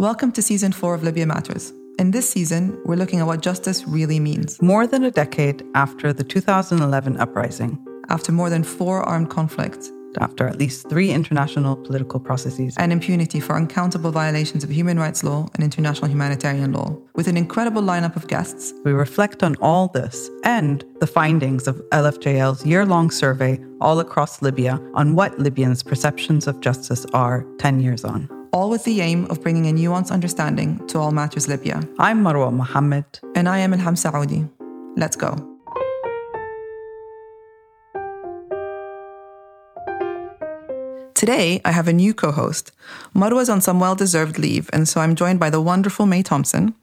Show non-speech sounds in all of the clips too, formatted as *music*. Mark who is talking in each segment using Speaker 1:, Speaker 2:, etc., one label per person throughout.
Speaker 1: Welcome to season four of Libya Matters. In this season, we're looking at what justice really means.
Speaker 2: More than a decade after the 2011 uprising,
Speaker 1: After more than four armed conflicts
Speaker 2: after at least three international political processes,
Speaker 1: and impunity for uncountable violations of human rights law and international humanitarian law, with an incredible lineup of guests,
Speaker 2: we reflect on all this and the findings of LFJL's year long survey all across Libya on what Libyans' perceptions of justice are 10 years on.
Speaker 1: All with the aim of bringing a nuanced understanding to all matters Libya.
Speaker 2: I'm Marwa Mohammed.
Speaker 1: And I am Elham Saudi. Let's go. Today, I have a new co host. Marwa's on some well deserved leave, and so I'm joined by the wonderful May Thompson.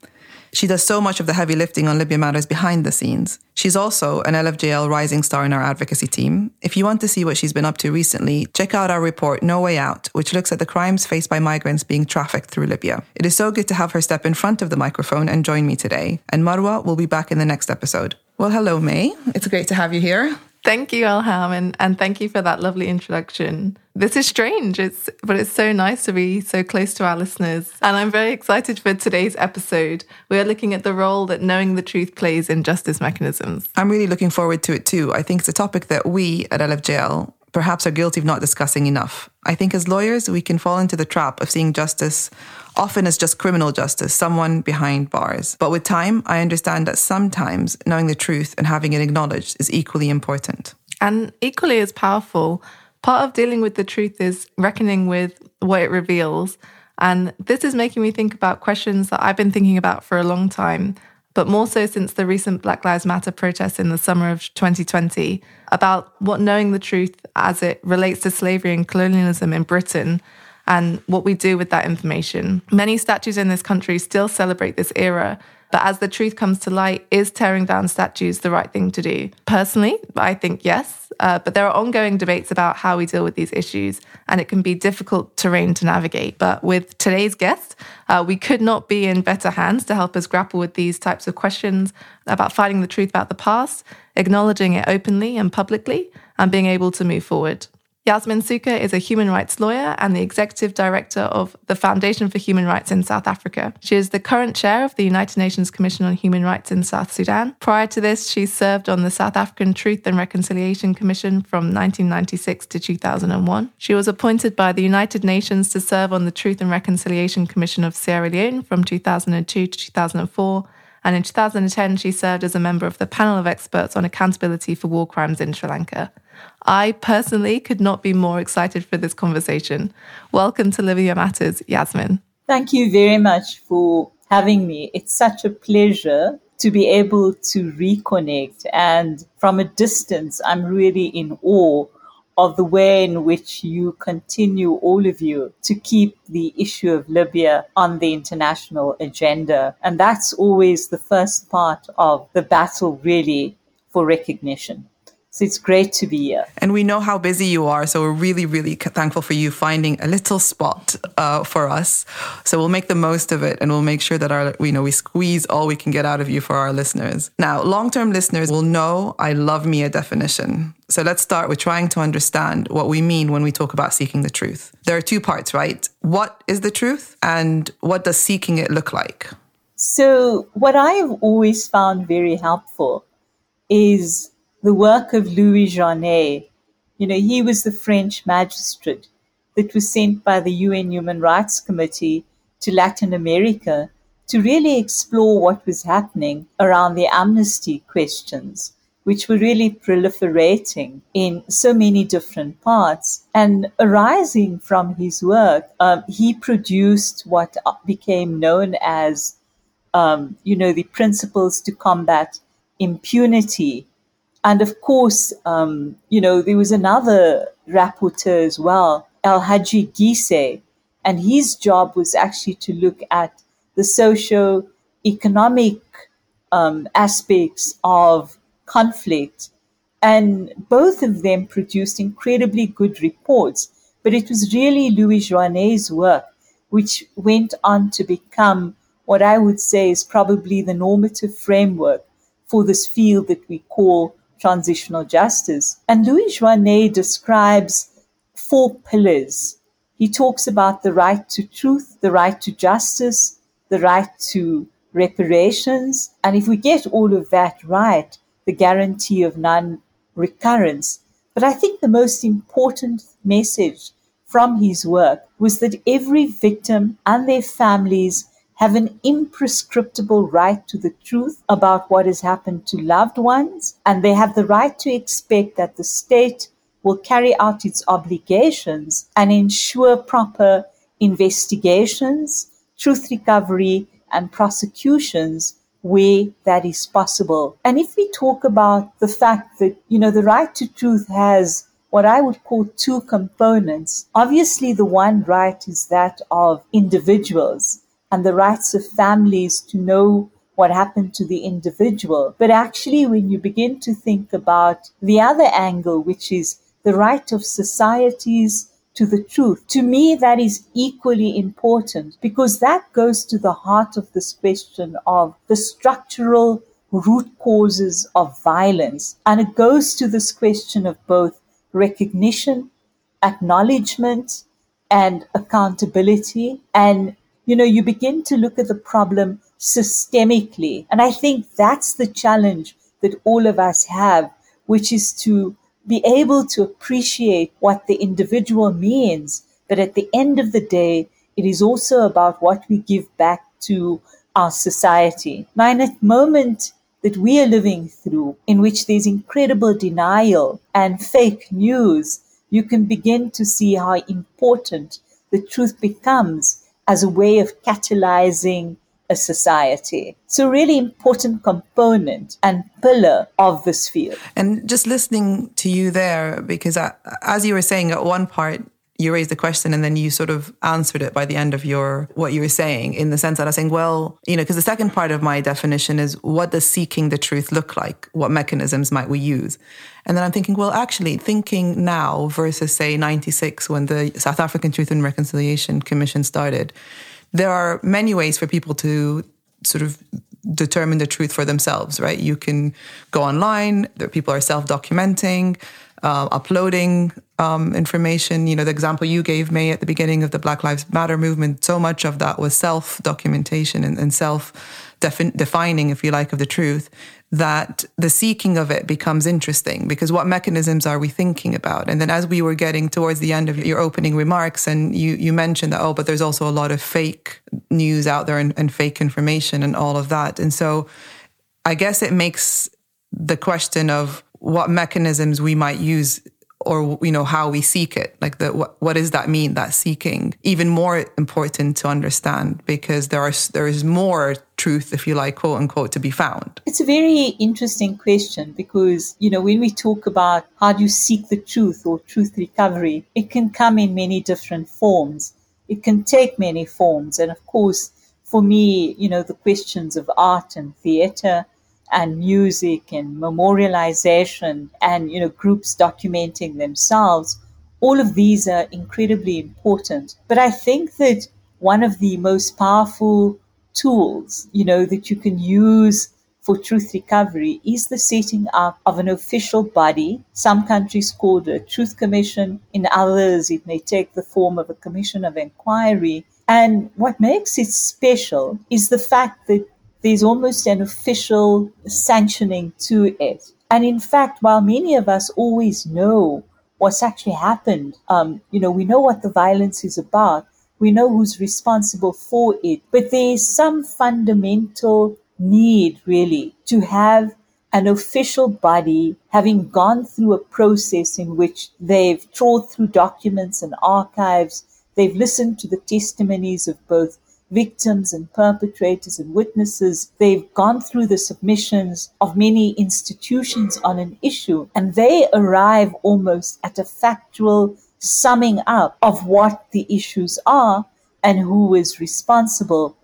Speaker 1: She does so much of the heavy lifting on Libya matters behind the scenes. She's also an LFJL rising star in our advocacy team. If you want to see what she's been up to recently, check out our report, No Way Out, which looks at the crimes faced by migrants being trafficked through Libya. It is so good to have her step in front of the microphone and join me today. And Marwa will be back in the next episode. Well, hello, May. It's great to have you here.
Speaker 3: Thank you, Elham, and, and thank you for that lovely introduction. This is strange, it's but it's so nice to be so close to our listeners. And I'm very excited for today's episode. We are looking at the role that knowing the truth plays in justice mechanisms.
Speaker 1: I'm really looking forward to it too. I think it's a topic that we at LFJL perhaps are guilty of not discussing enough. I think as lawyers, we can fall into the trap of seeing justice often as just criminal justice, someone behind bars. But with time, I understand that sometimes knowing the truth and having it acknowledged is equally important.
Speaker 3: And equally as powerful, part of dealing with the truth is reckoning with what it reveals. And this is making me think about questions that I've been thinking about for a long time, but more so since the recent Black Lives Matter protests in the summer of 2020 about what knowing the truth as it relates to slavery and colonialism in Britain and what we do with that information. Many statues in this country still celebrate this era, but as the truth comes to light, is tearing down statues the right thing to do? Personally, I think yes, uh, but there are ongoing debates about how we deal with these issues, and it can be difficult terrain to navigate. But with today's guest, uh, we could not be in better hands to help us grapple with these types of questions about finding the truth about the past, acknowledging it openly and publicly, and being able to move forward. Yasmin Sooka is a human rights lawyer and the executive director of the Foundation for Human Rights in South Africa. She is the current chair of the United Nations Commission on Human Rights in South Sudan. Prior to this, she served on the South African Truth and Reconciliation Commission from 1996 to 2001. She was appointed by the United Nations to serve on the Truth and Reconciliation Commission of Sierra Leone from 2002 to 2004 and in 2010 she served as a member of the panel of experts on accountability for war crimes in Sri Lanka. I personally could not be more excited for this conversation. Welcome to Libya Matters, Yasmin.
Speaker 4: Thank you very much for having me. It's such a pleasure to be able to reconnect. And from a distance, I'm really in awe of the way in which you continue, all of you, to keep the issue of Libya on the international agenda. And that's always the first part of the battle, really, for recognition. So it's great to be here.
Speaker 1: And we know how busy you are, so we're really, really thankful for you finding a little spot uh, for us. So we'll make the most of it, and we'll make sure that our, you know, we squeeze all we can get out of you for our listeners. Now, long-term listeners will know I love me a definition. So let's start with trying to understand what we mean when we talk about seeking the truth. There are two parts, right? What is the truth, and what does seeking it look like?
Speaker 4: So what I have always found very helpful is the work of Louis Joinet. You know, he was the French magistrate that was sent by the UN Human Rights Committee to Latin America to really explore what was happening around the amnesty questions, which were really proliferating in so many different parts. And arising from his work, um, he produced what became known as, um, you know, the principles to combat impunity and of course, um, you know, there was another rapporteur as well, El Hadji Guissé, and his job was actually to look at the socio-economic um, aspects of conflict. And both of them produced incredibly good reports. But it was really Louis Joinet's work which went on to become what I would say is probably the normative framework for this field that we call transitional justice. And Louis Joinet describes four pillars He talks about the right to truth, the right to justice, the right to reparations. And if we get all of that right, the guarantee of non recurrence. But I think the most important message from his work was that every victim and their families have an imprescriptible right to the truth about what has happened to loved ones, and they have the right to expect that the state will carry out its obligations and ensure proper investigations, truth recovery, and prosecutions where that is possible. And if we talk about the fact that, you know, the right to truth has what I would call two components. Obviously, the one right is that of individuals and the rights of families to know what happened to the individual. But actually, when you begin to think about the other angle, which is the right of societies to the truth, to me, that is equally important because that goes to the heart of this question of the structural root causes of violence. And it goes to this question of both recognition, acknowledgement, and accountability. And you know, you begin to look at the problem systemically. And I think that's the challenge that all of us have, which is to be able to appreciate what the individual means. But at the end of the day, it is also about what we give back to our society. Now, in a moment that we are living through, in which there's incredible denial and fake news, you can begin to see how important the truth becomes as a way of catalyzing a society. So, really important component and pillar of this field.
Speaker 1: And just listening to you there, because I, as you were saying at one part, you raised the question and then you sort of answered it by the end of your what you were saying in the sense that I was saying, well, you know, because the second part of my definition is what does seeking the truth look like? What mechanisms might we use? And then I'm thinking, well, actually, thinking now versus say 96 when the South African Truth and Reconciliation Commission started, there are many ways for people to sort of determine the truth for themselves, right? You can go online, people are self documenting uh, uploading um, information. You know, the example you gave me at the beginning of the Black Lives Matter movement, so much of that was self documentation and, and self defining, if you like, of the truth, that the seeking of it becomes interesting because what mechanisms are we thinking about? And then as we were getting towards the end of your opening remarks, and you, you mentioned that, oh, but there's also a lot of fake news out there and, and fake information and all of that. And so I guess it makes the question of what mechanisms we might use or you know how we seek it. Like the what, what does that mean that seeking? Even more important to understand because there are there is more truth if you like quote unquote to be found.
Speaker 4: It's a very interesting question because you know when we talk about how do you seek the truth or truth recovery it can come in many different forms. It can take many forms. And of course for me you know the questions of art and theater and music and memorialization and you know groups documenting themselves all of these are incredibly important. But i think that one of the most powerful tools you know that you can use for truth recovery is the setting up of an official body. Some countries call it a truth commission in others it may take the form of a commission of inquiry. And what makes it special is the fact that there's almost an official sanctioning to it. And in fact, while many of us always know what's actually happened, um, you know, we know what the violence is about, we know who's responsible for it, but there's some fundamental need really to have an official body having gone through a process in which they've trawled through documents and archives, they've listened to the testimonies of both victims and perpetrators and witnesses. They've gone through the submissions of many institutions on an issue and they arrive almost at a factual summing up of what the issues are and who is responsible.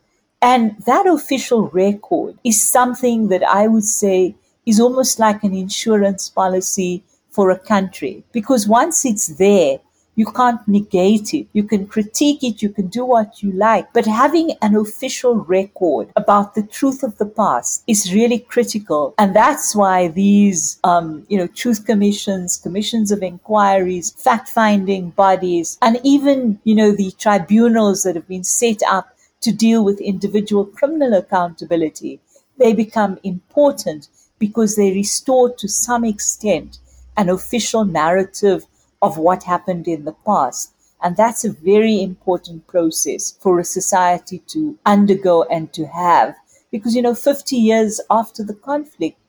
Speaker 4: And that official record is something that I would say is almost like an insurance policy for a country because once it's there, You can't negate it. You can critique it. You can do what you like. But having an official record about the truth of the past is really critical. And that's why these, um, you know, truth commissions, commissions of inquiries, fact finding bodies, and even, you know, the tribunals that have been set up to deal with individual criminal accountability, they become important because they restore to some extent an official narrative of what happened in the past. And that's a very important process for a society to undergo and to have. Because, you know, 50 years after the conflict,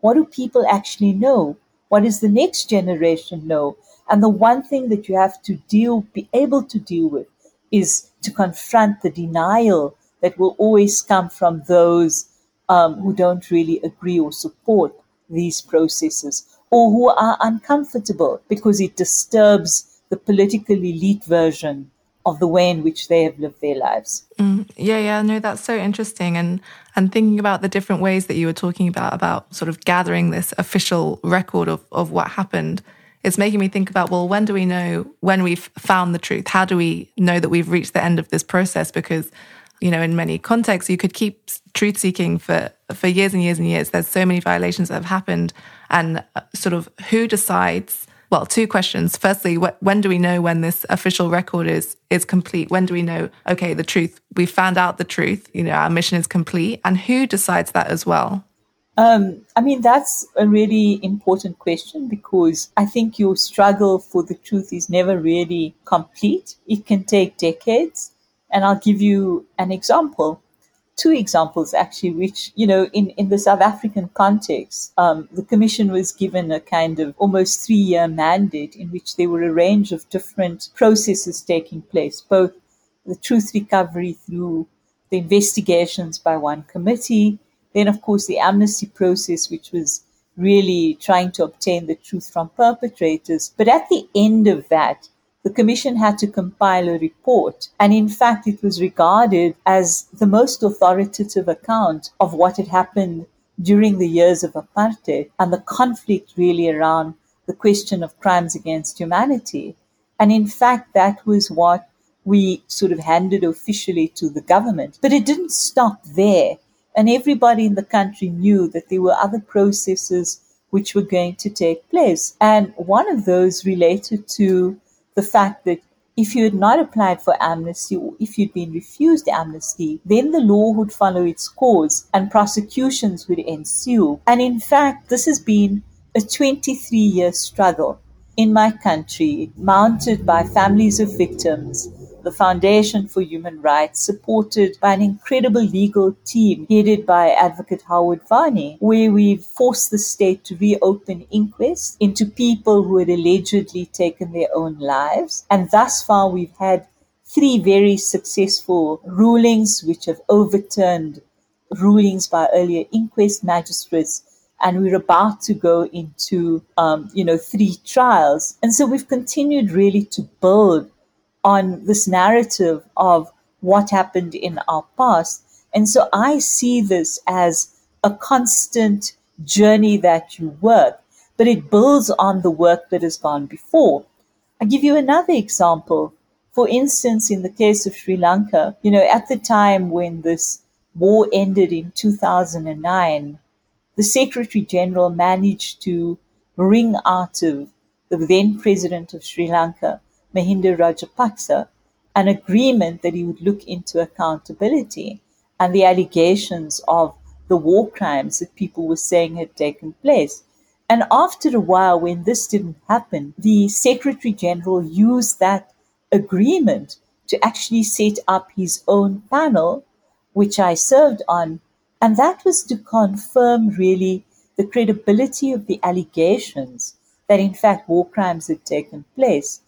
Speaker 4: what do people actually know? What does the next generation know? And the one thing that you have to deal, be able to deal with is to confront the denial that will always come from those um, who don't really agree or support these processes or who are uncomfortable because it disturbs the political elite version of the way in which they have lived their lives.
Speaker 3: Mm, yeah, yeah, no, that's so interesting. And and thinking about the different ways that you were talking about about sort of gathering this official record of, of what happened, it's making me think about well, when do we know when we've found the truth? How do we know that we've reached the end of this process? Because you know, in many contexts, you could keep truth seeking for for years and years and years. There's so many violations that have happened, and uh, sort of who decides. Well, two questions. Firstly, wh- when do we know when this official record is is complete? When do we know? Okay, the truth. We found out the truth. You know, our mission is complete, and who decides that as well?
Speaker 4: Um, I mean, that's a really important question because I think your struggle for the truth is never really complete. It can take decades. And I'll give you an example, two examples actually, which, you know, in, in the South African context, um, the Commission was given a kind of almost three year mandate in which there were a range of different processes taking place, both the truth recovery through the investigations by one committee, then, of course, the amnesty process, which was really trying to obtain the truth from perpetrators. But at the end of that, the Commission had to compile a report, and in fact, it was regarded as the most authoritative account of what had happened during the years of apartheid and the conflict really around the question of crimes against humanity. And in fact, that was what we sort of handed officially to the government. But it didn't stop there. And everybody in the country knew that there were other processes which were going to take place. And one of those related to the fact that if you had not applied for amnesty or if you'd been refused amnesty, then the law would follow its course and prosecutions would ensue. And in fact, this has been a 23 year struggle in my country, mounted by families of victims the Foundation for Human Rights, supported by an incredible legal team headed by Advocate Howard Varney, where we've forced the state to reopen inquests into people who had allegedly taken their own lives. And thus far, we've had three very successful rulings which have overturned rulings by earlier inquest magistrates and we're about to go into um, you know three trials and so we've continued really to build on this narrative of what happened in our past. And so I see this as a constant journey that you work, but it builds on the work that has gone before. I'll give you another example. For instance, in the case of Sri Lanka, you know, at the time when this war ended in 2009, the Secretary General managed to wring out of the then President of Sri Lanka Mahinda Rajapaksa an agreement that he would look into accountability and the allegations of the war crimes that people were saying had taken place. And after a while, when this didn't happen, the Secretary General used that agreement to actually set up his own panel, which I served on. And that was to confirm really the credibility of the allegations that in fact war crimes had taken place.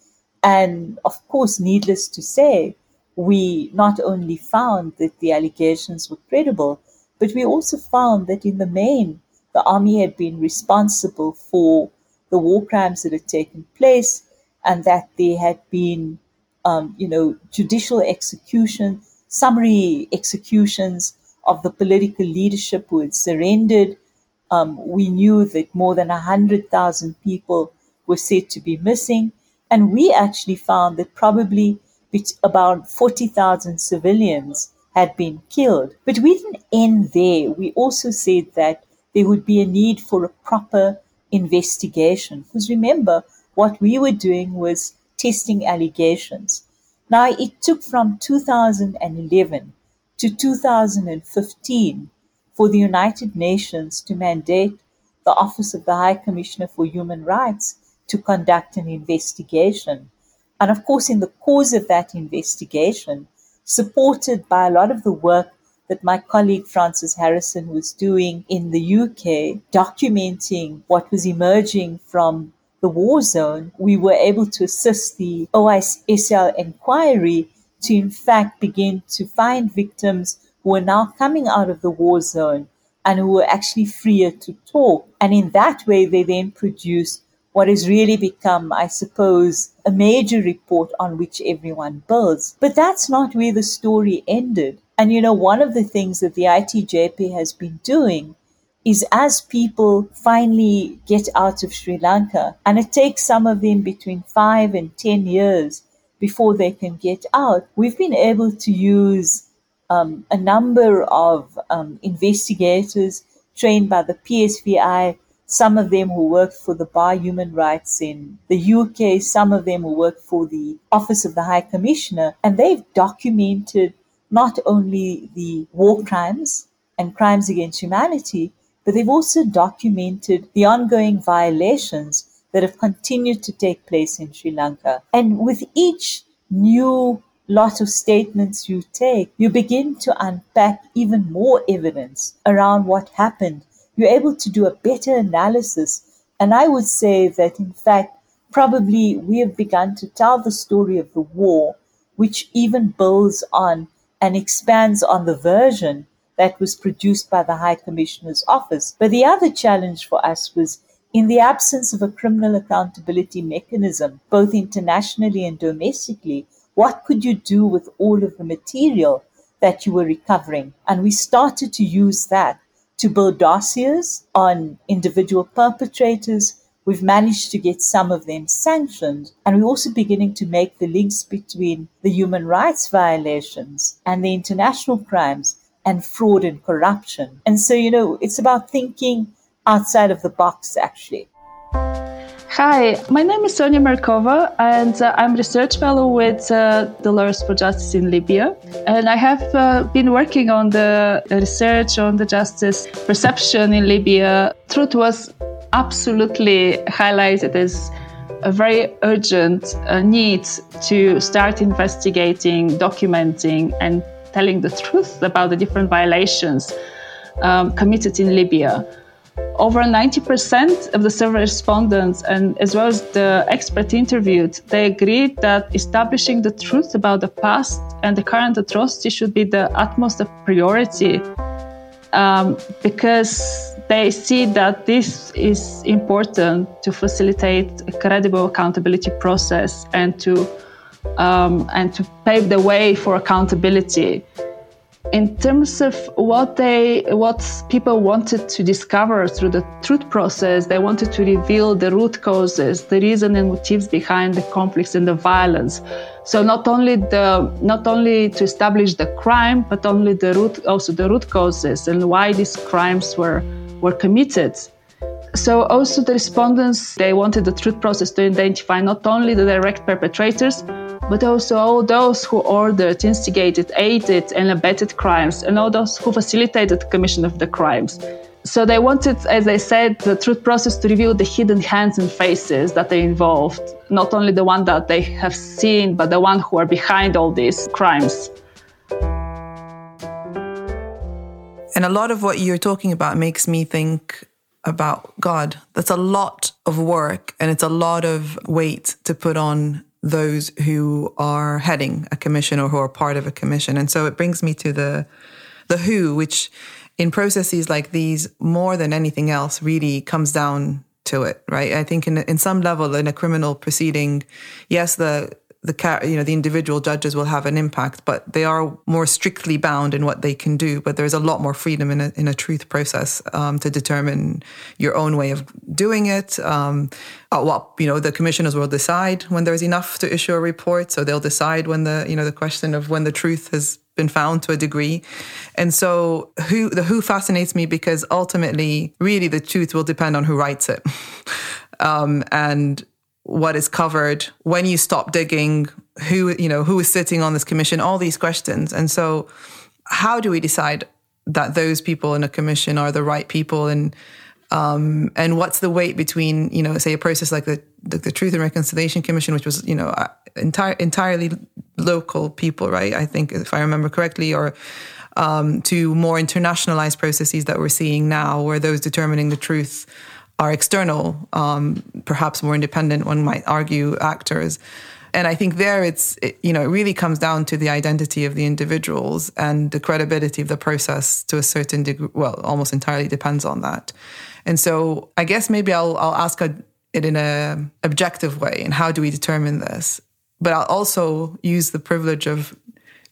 Speaker 4: And of course, needless to say, we not only found that the allegations were credible, but we also found that in the main, the army had been responsible for the war crimes that had taken place and that there had been, um, you know, judicial execution, summary executions of the political leadership who had surrendered. Um, we knew that more than 100,000 people were said to be missing And we actually found that probably about 40,000 civilians had been killed. But we didn't end there. We also said that there would be a need for a proper investigation. Because remember, what we were doing was testing allegations. Now, it took from 2011 to 2015 for the United Nations to mandate the Office of the High Commissioner for Human Rights to conduct an investigation. And of course, in the course of that investigation, supported by a lot of the work that my colleague Frances Harrison was doing in the UK, documenting what was emerging from the war zone, we were able to assist the OISL inquiry to, in fact, begin to find victims who are now coming out of the war zone and who were actually freer to talk. And in that way, they then produced what has really become, I suppose, a major report on which everyone builds. But that's not where the story ended. And you know, one of the things that the ITJP has been doing is as people finally get out of Sri Lanka, and it takes some of them between five and 10 years before they can get out, we've been able to use um, a number of um, investigators trained by the PSVI, some of them who worked for the Bar Human Rights in the UK, some of them who worked for the Office of the High Commissioner, and they've documented not only the war crimes and crimes against humanity, but they've also documented the ongoing violations that have continued to take place in Sri Lanka. And with each new lot of statements you take, you begin to unpack even more evidence around what happened. You're able to do a better analysis. And I would say that, in fact, probably we have begun to tell the story of the war, which even builds on and expands on the version that was produced by the High Commissioner's office. But the other challenge for us was in the absence of a criminal accountability mechanism, both internationally and domestically, what could you do with all of the material that you were recovering? And we started to use that to build dossiers on individual perpetrators. We've managed to get some of them sanctioned. And we're also beginning to make the links between the human rights violations and the international crimes and fraud and corruption. And so, you know, it's about thinking outside of the box, actually.
Speaker 5: Hi, my name is Sonia Markova, and uh, I'm research fellow with uh, the Lawyers for Justice in Libya. And I have uh, been working on the research on the justice perception in Libya. Truth was absolutely highlighted as a very urgent uh, need to start investigating, documenting, and telling the truth about the different violations um, committed in Libya. Over 90% of the survey respondents and as well as the expert interviewed, they agreed that establishing the truth about the past and the current atrocity should be the utmost priority um, because they see that this is important to facilitate a credible accountability process and to um, and to pave the way for accountability in terms of what they what people wanted to discover through the truth process they wanted to reveal the root causes the reason and motives behind the conflicts and the violence. So not only the not only to establish the crime but only the root also the root causes and why these crimes were were committed. So also the respondents they wanted the truth process to identify not only the direct perpetrators but also all those who ordered, instigated, aided, and abetted crimes, and all those who facilitated the commission of the crimes. So they wanted, as I said, the truth process to reveal the hidden hands and faces that are involved, not only the one that they have seen, but the one who are behind all these crimes.
Speaker 1: And a lot of what you're talking about makes me think about God. That's a lot of work and it's a lot of weight to put on those who are heading a commission or who are part of a commission. And so it brings me to the the who, which in processes like these, more than anything else, really comes down to it, right? I think in in some level in a criminal proceeding, yes, the the you know the individual judges will have an impact, but they are more strictly bound in what they can do. But there's a lot more freedom in a in a truth process um, to determine your own way of doing it. Um, what you know, the commissioners will decide when there's enough to issue a report, so they'll decide when the you know the question of when the truth has been found to a degree. And so who the who fascinates me because ultimately really the truth will depend on who writes it. *laughs* um, and what is covered when you stop digging who you know who is sitting on this commission all these questions and so how do we decide that those people in a commission are the right people and um, and what's the weight between you know say a process like the the, the Truth and Reconciliation Commission, which was you know uh, entire, entirely local people, right? I think if I remember correctly, or um, to more internationalized processes that we're seeing now, where those determining the truth are external, um, perhaps more independent. One might argue actors. And I think there it's, it, you know, it really comes down to the identity of the individuals and the credibility of the process to a certain degree. Well, almost entirely depends on that. And so I guess maybe I'll, I'll ask a, it in a objective way. And how do we determine this? But I'll also use the privilege of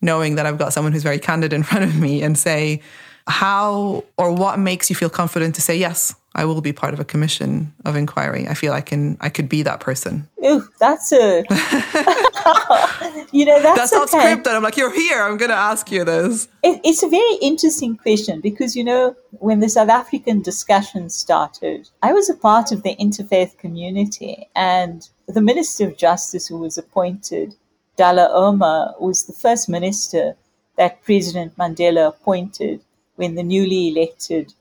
Speaker 1: knowing that I've got someone who's very candid in front of me and say, how or what makes you feel confident to say yes i will be part of a commission of inquiry. I feel i can i could be that person.
Speaker 4: Ooh, that's a *laughs* you know that's,
Speaker 1: that's not kind, scripted i'm like you're here. I'm going to ask you this.
Speaker 4: It, it's a very interesting question because you know when the south african discussion started i was a part of the interfaith community and the minister of justice who was appointed Dullah Omar was the first minister that president mandela appointed when the newly elected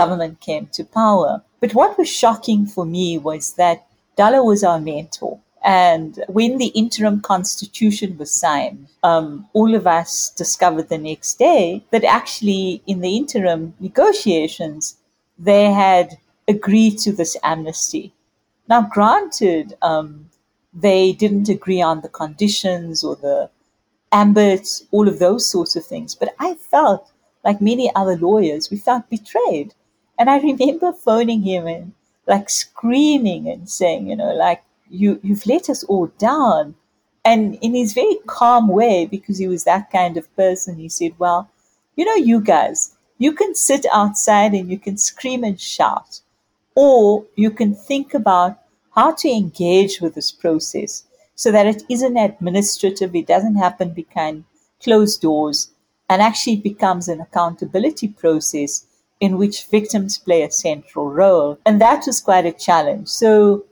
Speaker 4: government came to power. But what was shocking for me was that Dullah was our mentor. And when the interim constitution was signed, um, all of us discovered the next day that actually in the interim negotiations, they had agreed to this amnesty. Now, granted, um, they didn't agree on the conditions or the ambit, all of those sorts of things, but I felt like many other lawyers, we felt betrayed. And I remember phoning him and like screaming and saying, you know, like, you, you've let us all down. And in his very calm way, because he was that kind of person, he said, well, you know, you guys, you can sit outside and you can scream and shout, or you can think about how to engage with this process so that it isn't administrative, it doesn't happen behind closed doors, and actually becomes an accountability process in which victims play a central role. And that was quite a challenge. So,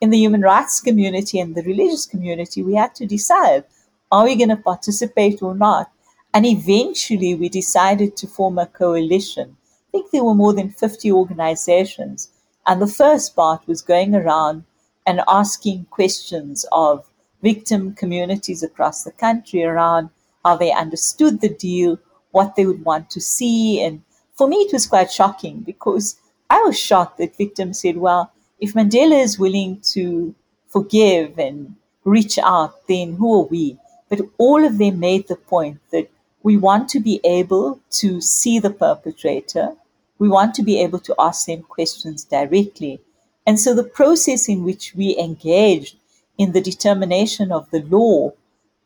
Speaker 4: in the human rights community and the religious community, we had to decide are we going to participate or not? And eventually, we decided to form a coalition. I think there were more than 50 organizations. And the first part was going around and asking questions of victim communities across the country around how they understood the deal, what they would want to see. And for me, it was quite shocking because I was shocked that victims said, well, if Mandela is willing to forgive and reach out, then who are we? But all of them made the point that we want to be able to see the perpetrator. We want to be able to ask them questions directly. And so the process in which we engaged in the determination of the law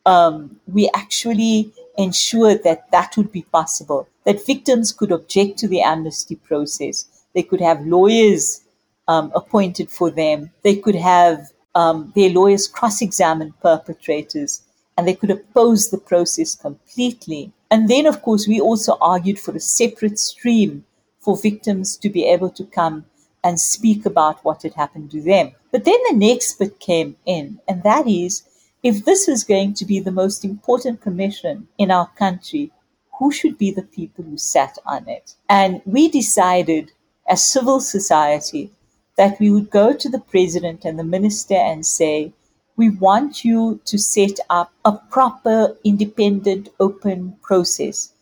Speaker 4: um, we actually ensured that that would be possible, that victims could object to the amnesty process. They could have lawyers um, appointed for them. They could have um, their lawyers cross examine perpetrators and they could oppose the process completely. And then, of course, we also argued for a separate stream for victims to be able to come and speak about what had happened to them. But then the next bit came in, and that is if this is going to be the most important commission in our country, who should be the people who sat on it? And we decided as civil society that we would go to the president and the minister and say, we want you to set up a proper, independent, open process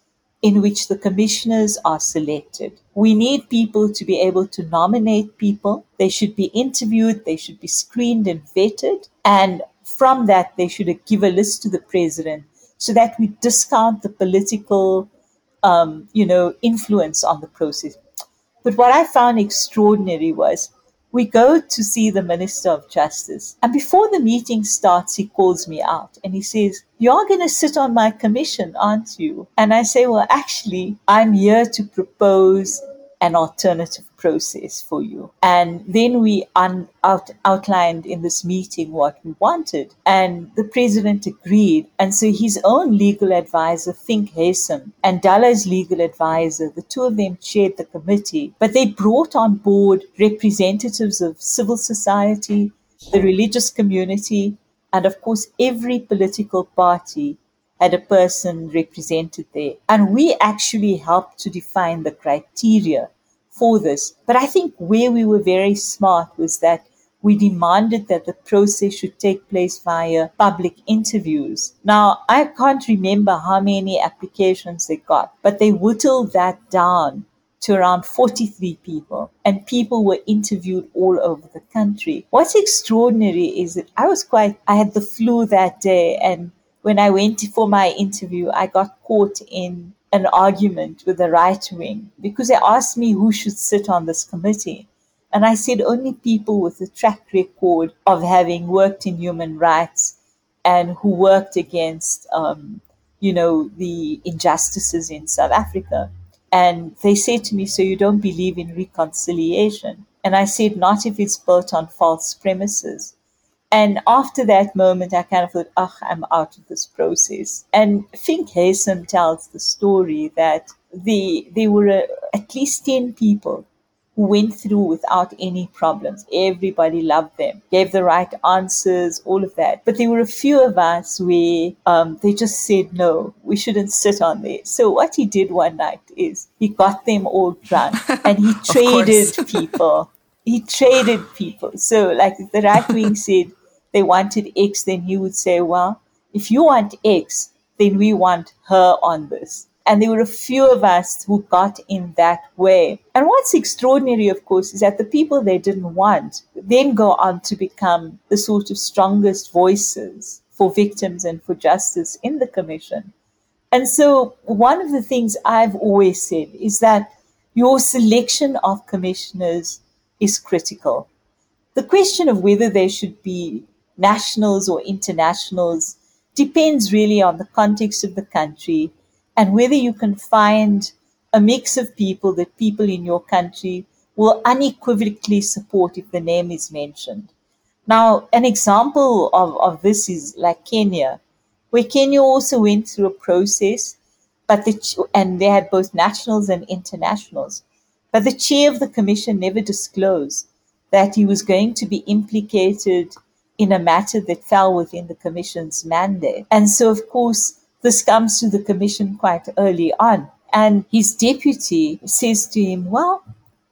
Speaker 4: in which the commissioners are selected. We need people to be able to nominate people. They should be interviewed, they should be screened and vetted. And from that, they should give a list to the president so that we discount the political, um, you know, influence on the process. But what I found extraordinary was we go to see the Minister of Justice. And before the meeting starts, he calls me out and he says, You're going to sit on my commission, aren't you? And I say, Well, actually, I'm here to propose an alternative process for you. And then we un- out- outlined in this meeting what we wanted. And the president agreed. And so his own legal advisor, Fink Haysom, and Dullah's legal advisor, the two of them chaired the committee. But they brought on board representatives of civil society, the religious community, and of course, every political party had a person represented there. And we actually helped to define the criteria for this. But I think where we were very smart was that we demanded that the process should take place via public interviews. Now, I can't remember how many applications they got, but they whittled that down to around 43 people, and people were interviewed all over the country. What's extraordinary is that I was quite, I had the flu that day, and when I went for my interview, I got caught in an argument with the right wing because they asked me who should sit on this committee. And I said only people with a track record of having worked in human rights and who worked against, um, you know, the injustices in South Africa. And they said to me, So you don't believe in reconciliation? And I said, Not if it's built on false premises. And after that moment, I kind of thought, oh, I'm out of this process. And Fink Haysom tells the story that the, there were uh, at least 10 people who went through without any problems. Everybody loved them, gave the right answers, all of that. But there were a few of us where um, they just said, no, we shouldn't sit on there. So what he did one night is he got them all drunk *laughs* and he traded people. He traded people. So like the right wing *laughs* said, they wanted X, then he would say, well, if you want X, then we want her on this. And there were a few of us who got in that way. And what's extraordinary, of course, is that the people they didn't want then go on to become the sort of strongest voices for victims and for justice in the commission. And so one of the things I've always said is that your selection of commissioners is critical. The question of whether they should be nationals or internationals depends really on the context of the country and whether you can find a mix of people that people in your country will unequivocally support if the name is mentioned. Now, an example of, of this is like Kenya, where Kenya also went through a process, but the, and they had both nationals and internationals. But the chair of the commission never disclosed that he was going to be implicated in a matter that fell within the Commission's mandate. And so, of course, this comes to the Commission quite early on. And his deputy says to him, Well,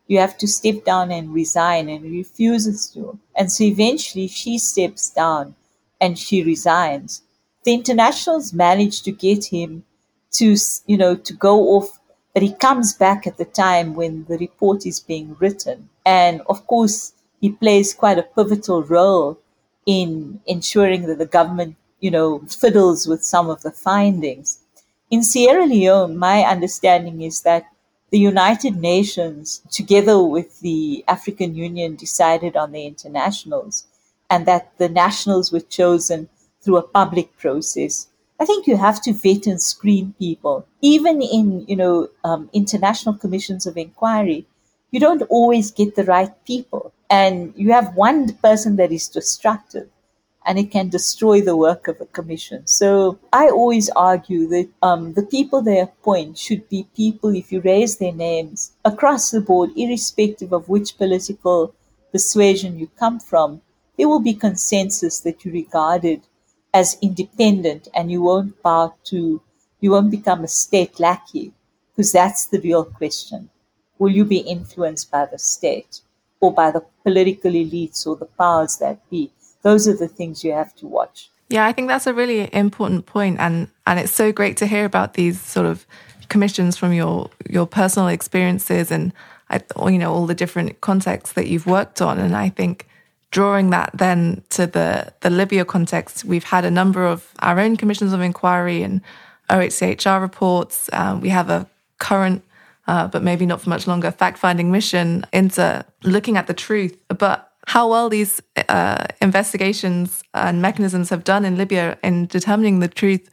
Speaker 4: you have to step down and resign, and he refuses to. And so eventually she steps down and she resigns. The internationals manage to get him to, you know, to go off, but he comes back at the time when the report is being written. And of course, he plays quite a pivotal role in ensuring that the government, you know, fiddles with some of the findings. In Sierra Leone, my understanding is that the United Nations, together with the African Union, decided on the internationals and that the nationals were chosen through a public process. I think you have to vet and screen people. Even in, you know, um, international commissions of inquiry, you don't always get the right people and you have one person that is destructive and it can destroy the work of a commission. So I always argue that um, the people they appoint should be people, if you raise their names across the board, irrespective of which political persuasion you come from, there will be consensus that you regarded as independent and you won't bow to, you won't become a state lackey, because that's the real question. Will you be influenced by the state? or by the political elites or the powers that be. Those are the things you have to watch.
Speaker 3: Yeah, I think that's a really important point, and and it's so great to hear about these sort of commissions from your your personal experiences and you know all the different contexts that you've worked on. And I think drawing that then to the the Libya context, we've had a number of our own commissions of inquiry and OHCHR reports. Um, we have a current uh, but maybe not for much longer, fact finding mission into looking at the truth. But how well these uh, investigations and mechanisms have done in Libya in determining the truth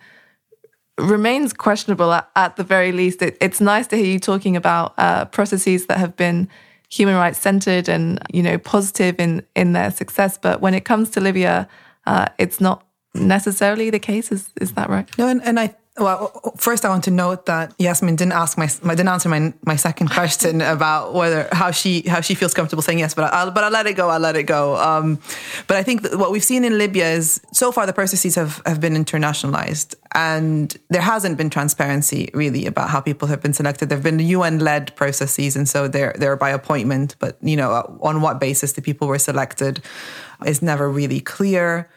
Speaker 3: remains questionable at, at the very least. It, it's nice to hear you talking about uh, processes that have been human rights centered and you know positive in in their success, but when it comes to Libya, uh, it's not necessarily the case. Is is that right?
Speaker 1: No, and, and I well, first I want to note that Yasmin didn't ask my, didn't answer my my second question *laughs* about whether how she how she feels comfortable saying yes, but I'll but I'll let it go. I'll let it go. Um, but I think what we've seen in Libya is so far the processes have have been internationalized, and there hasn't been transparency really about how people have been selected. There've been UN led processes, and so they're they're by appointment. But you know, on what basis the people were selected is never really clear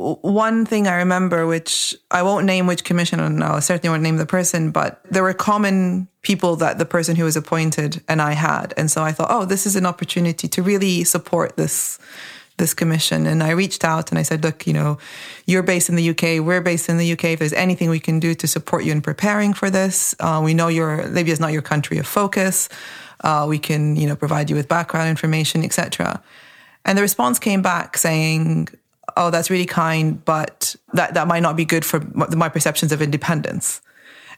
Speaker 1: one thing I remember, which I won't name which commission, and I certainly won't name the person, but there were common people that the person who was appointed and I had, and so I thought, oh, this is an opportunity to really support this this commission. And I reached out and I said, look, you know, you're based in the UK, we're based in the UK. If there's anything we can do to support you in preparing for this, uh, we know your Libya is not your country of focus. Uh, we can, you know, provide you with background information, etc. And the response came back saying, oh, that's really kind, but that, that might not be good for my perceptions of independence.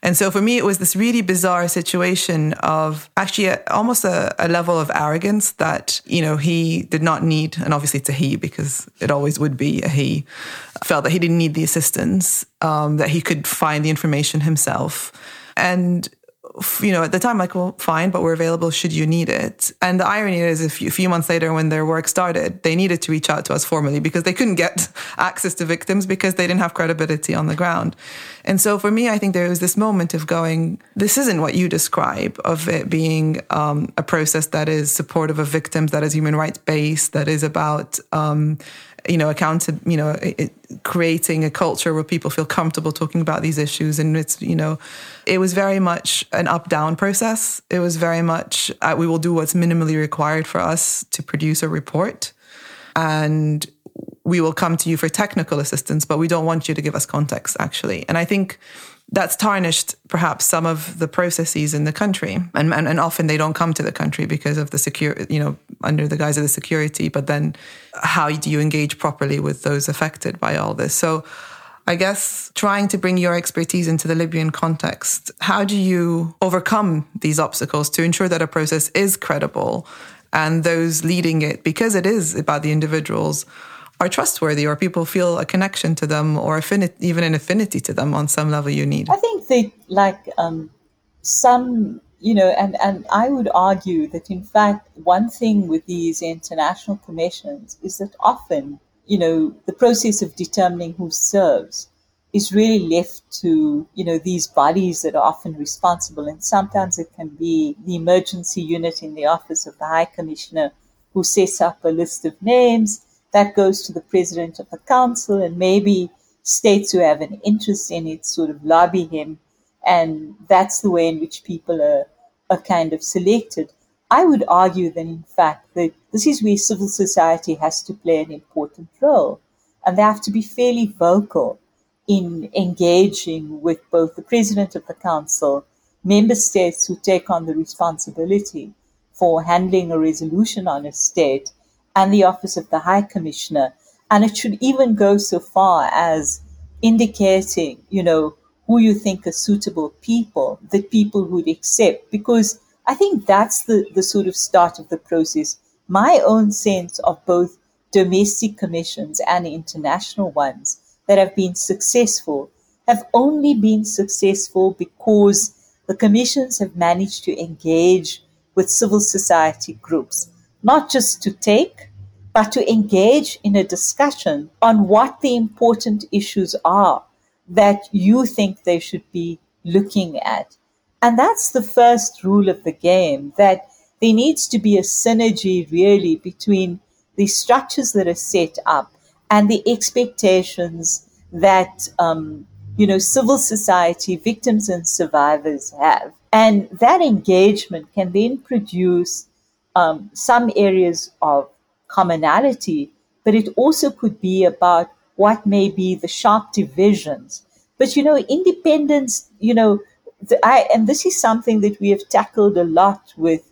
Speaker 1: And so for me, it was this really bizarre situation of actually a, almost a, a, level of arrogance that, you know, he did not need, and obviously it's a he because it always would be a he, felt that he didn't need the assistance, um, that he could find the information himself. And you know, at the time, like, well, fine, but we're available should you need it. And the irony is, a few, a few, months later, when their work started, they needed to reach out to us formally because they couldn't get *laughs* access to victims because they didn't have credibility on the ground. And so for me, I think there was this moment of going, this isn't what you describe of it being um, a process that is supportive of victims, that is human rights based, that is about, um, you know, accounted, you know, it, creating a culture where people feel comfortable talking about these issues. And it's, you know, it was very much an up down process. It was very much, uh, we will do what's minimally required for us to produce a report. And we will come to you for technical assistance, but we don't want you to give us context, actually. And I think that's tarnished perhaps some of the processes in the country. And, and, and often they don't come to the country because of the secure, you know, under the guise of the security. But then how do you engage properly with those affected by all this? So I guess trying to bring your expertise into the Libyan context, how do you overcome these obstacles to ensure that a process is credible and those leading it, because it is about the individuals, are trustworthy or people feel a connection to them or even an affinity to them on some level you need?
Speaker 4: I think they like um, some, you know, and, and I would argue that in fact, one thing with these international commissions is that often, you know, the process of determining who serves is really left to, you know, these bodies that are often responsible. And sometimes it can be the emergency unit in the office of the High Commissioner who sets up a list of names that goes to the president of the council, and maybe states who have an interest in it sort of lobby him. And that's the way in which people are, are kind of selected. I would argue that, in fact, that this is where civil society has to play an important role. And they have to be fairly vocal in engaging with both the president of the council, member states who take on the responsibility for handling a resolution on a state, and the Office of the High Commissioner. And it should even go so far as indicating, you know, who you think are suitable people that people would accept. Because I think that's the, the sort of start of the process. My own sense of both domestic commissions and international ones that have been successful have only been successful because the commissions have managed to engage with civil society groups not just to take, but to engage in a discussion on what the important issues are that you think they should be looking at. And that's the first rule of the game that there needs to be a synergy really between the structures that are set up and the expectations that um, you know civil society victims and survivors have and that engagement can then produce um, some areas of commonality, but it also could be about what may be the sharp divisions. But you know, independence, you know, the, I, and this is something that we have tackled a lot with,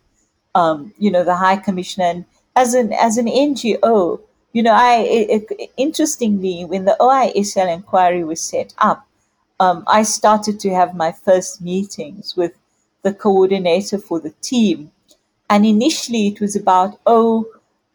Speaker 4: um, you know, the High Commissioner. And as an as an NGO, you know, I it, it, interestingly, when the OISL inquiry was set up, um, I started to have my first meetings with the coordinator for the team, and initially it was about oh.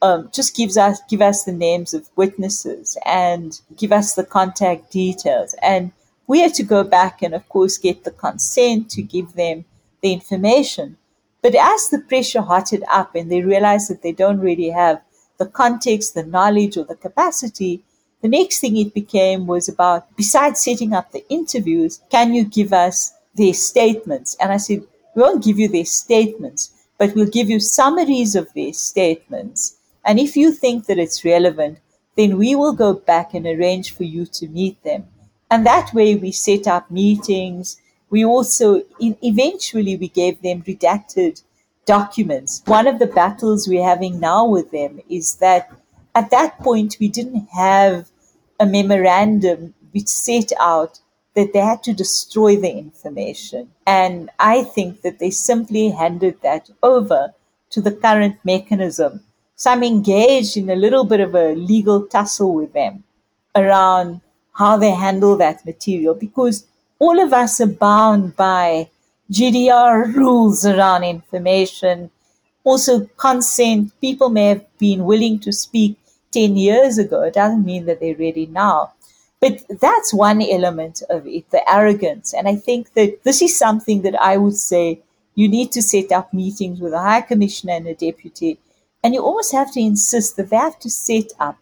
Speaker 4: Um, just gives us give us the names of witnesses and give us the contact details and we had to go back and, of course, get the consent to give them the information. But as the pressure hotted up and they realized that they don't really have the context, the knowledge, or the capacity, the next thing it became was about, besides setting up the interviews, can you give us their statements? And I said, we won't give you their statements, but we'll give you summaries of their statements. And if you think that it's relevant, then we will go back and arrange for you to meet them. And that way we set up meetings. We also, in, eventually, we gave them redacted documents. One of the battles we're having now with them is that at that point we didn't have a memorandum which set out that they had to destroy the information. And I think that they simply handed that over to the current mechanism. So I'm engaged in a little bit of a legal tussle with them around how they handle that material because all of us are bound by GDPR rules around information, also consent. People may have been willing to speak 10 years ago. It doesn't mean that they're ready now. But that's one element of it, the arrogance. And I think that this is something that I would say you need to set up meetings with a high commissioner and a deputy. And you almost have to insist that they have to set up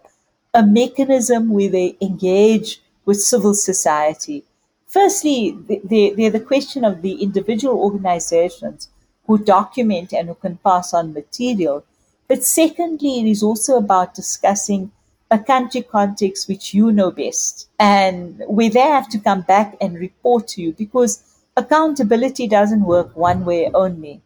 Speaker 4: a mechanism where they engage with civil society. Firstly, they're the question of the individual organizations who document and who can pass on material. But secondly, it is also about discussing a country context which you know best and where they have to come back and report to you because accountability doesn't work one way only.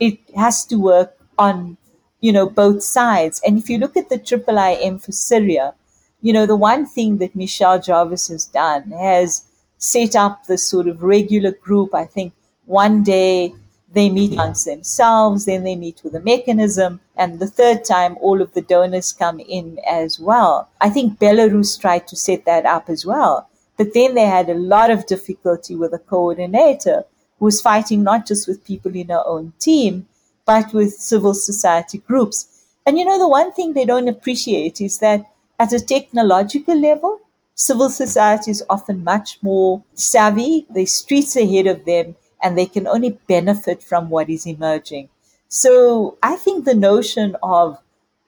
Speaker 4: It has to work on, you know, both sides. And if you look at the Triple IM for Syria, you know, the one thing that Michelle Jarvis has done has set up this sort of regular group. I think one day they meet amongst themselves, then they meet with a mechanism, and the third time all of the donors come in as well. I think Belarus tried to set that up as well. But then they had a lot of difficulty with a coordinator who was fighting not just with people in her own team, but with civil society groups. And you know, the one thing they don't appreciate is that at a technological level, civil society is often much more savvy. The streets ahead of them, and they can only benefit from what is emerging. So I think the notion of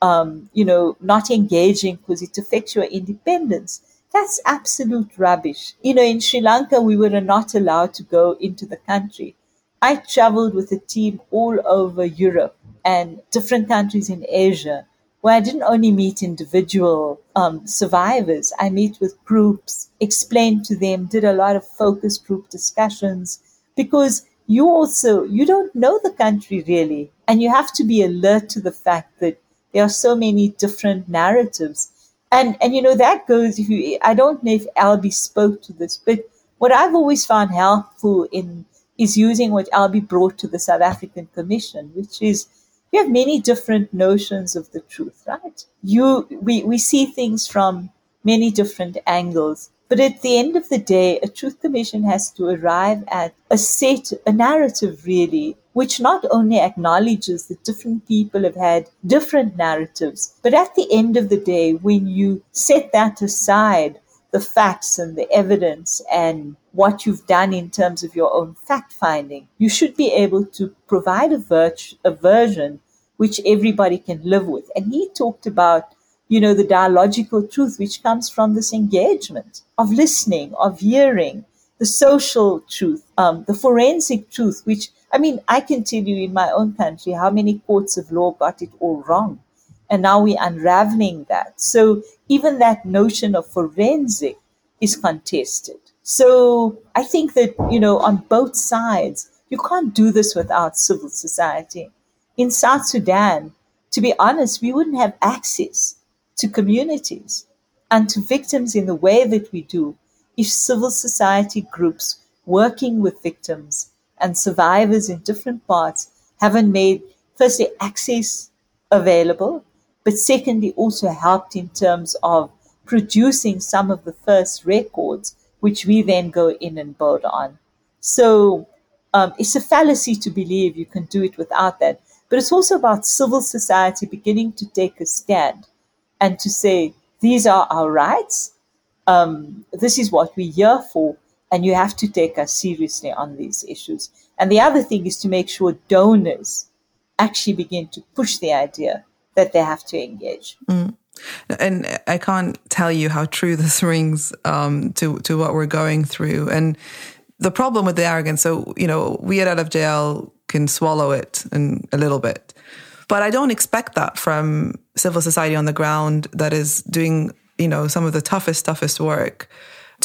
Speaker 4: um, you know not engaging because it affects your independence that's absolute rubbish. You know, in Sri Lanka, we were not allowed to go into the country. I traveled with a team all over Europe and different countries in Asia where I didn't only meet individual um, survivors, I meet with groups, explained to them, did a lot of focus group discussions because you also you don't know the country really and you have to be alert to the fact that there are so many different narratives and and you know that goes if you i don't know if albie spoke to this but what i've always found helpful in is using what albie brought to the south african commission which is we have many different notions of the truth, right? You, we, we see things from many different angles. But at the end of the day, a truth commission has to arrive at a set, a narrative really, which not only acknowledges that different people have had different narratives, but at the end of the day, when you set that aside, the facts and the evidence and what you've done in terms of your own fact finding, you should be able to provide a, ver- a version which everybody can live with. And he talked about, you know, the dialogical truth which comes from this engagement of listening, of hearing, the social truth, um, the forensic truth, which, I mean, I can tell you in my own country how many courts of law got it all wrong. And now we're unraveling that. So even that notion of forensic is contested. So I think that, you know, on both sides, you can't do this without civil society in South Sudan, to be honest, we wouldn't have access to communities and to victims in the way that we do if civil society groups working with victims and survivors in different parts haven't made, firstly, access available, but secondly, also helped in terms of producing some of the first records, which we then go in and build on. So um, it's a fallacy to believe you can do it without that. But it's also about civil society beginning to take a stand and to say, these are our rights. Um, this is what we're here for. And you have to take us seriously on these issues. And the other thing is to make sure donors actually begin to push the idea that they have to engage.
Speaker 1: Mm. And I can't tell you how true *laughs* this rings um, to to what we're going through. And the problem with the arrogance, so you know, we at out of jail can swallow it and a little bit, but I don't expect that from civil society on the ground that is doing you know some of the toughest, toughest work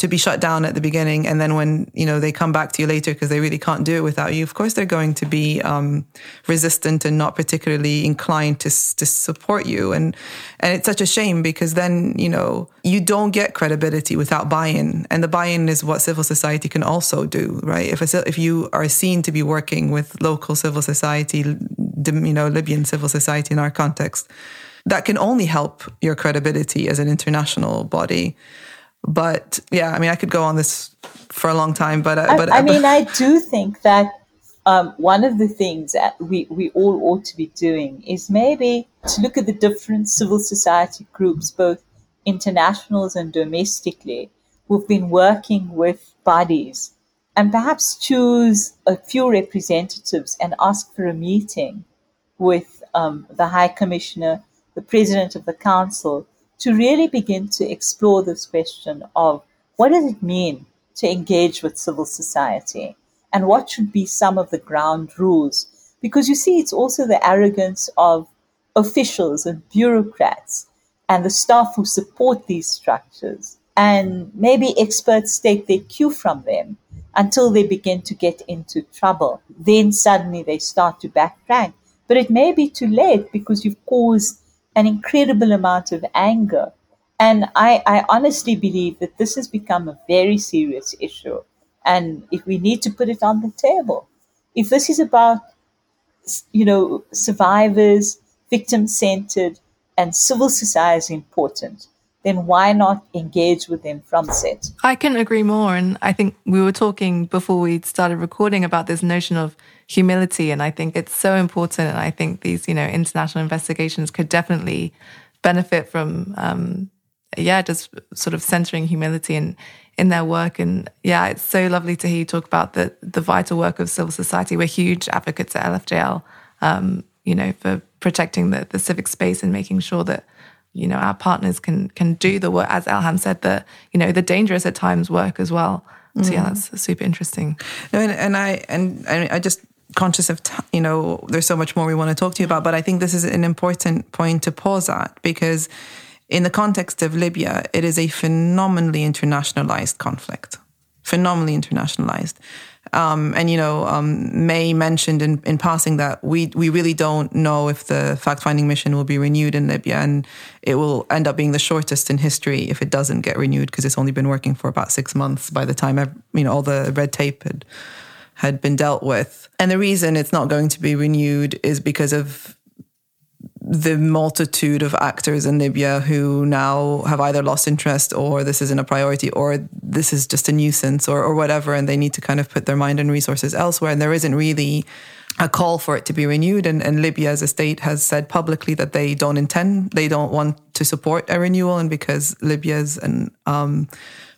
Speaker 1: to be shut down at the beginning and then when you know they come back to you later because they really can't do it without you of course they're going to be um, resistant and not particularly inclined to, to support you. And and it's such a shame because then you know you don't get credibility without buy-in. And the buy-in is what civil society can also do right? If a, if you are seen to be working with local civil society you know Libyan civil society in our context that can only help your credibility as an international body but yeah, I mean, I could go on this for a long time, but uh,
Speaker 4: I,
Speaker 1: but
Speaker 4: I mean, I do think that um, one of the things that we, we all ought to be doing is maybe to look at the different civil society groups, both internationals and domestically, who've been working with bodies, and perhaps choose a few representatives and ask for a meeting with um, the High Commissioner, the President of the Council, to really begin to explore this question of what does it mean to engage with civil society and what should be some of the ground rules. Because you see, it's also the arrogance of officials and bureaucrats and the staff who support these structures. And maybe experts take their cue from them until they begin to get into trouble. Then suddenly they start to backtrack. But it may be too late because you've caused an incredible amount of anger. And I, I honestly believe that this has become a very serious issue. And if we need to put it on the table, if this is about, you know, survivors, victim centered, and civil society is important, then why not engage with them from set?
Speaker 3: I can agree more. And I think we were talking before we started recording about this notion of humility. And I think it's so important. And I think these, you know, international investigations could definitely benefit from, um, yeah, just sort of centering humility in, in their work. And yeah, it's so lovely to hear you talk about the, the vital work of civil society. We're huge advocates at LFJL, um, you know, for protecting the, the civic space and making sure that you know our partners can can do the work. As Elham said the you know the dangerous at times work as well. So mm. yeah that's super interesting.
Speaker 1: No, and, and I and I just conscious of t- you know there's so much more we want to talk to you about but I think this is an important point to pause at because in the context of Libya it is a phenomenally internationalized conflict. Phenomenally internationalized um, and you know, um, May mentioned in, in passing that we we really don't know if the fact finding mission will be renewed in Libya, and it will end up being the shortest in history if it doesn't get renewed because it's only been working for about six months by the time you know all the red tape had had been dealt with. And the reason it's not going to be renewed is because of the multitude of actors in Libya who now have either lost interest or this isn't a priority or this is just a nuisance or, or whatever, and they need to kind of put their mind and resources elsewhere. And there isn't really a call for it to be renewed. And, and Libya as a state has said publicly that they don't intend, they don't want to support a renewal. And because Libya's and um,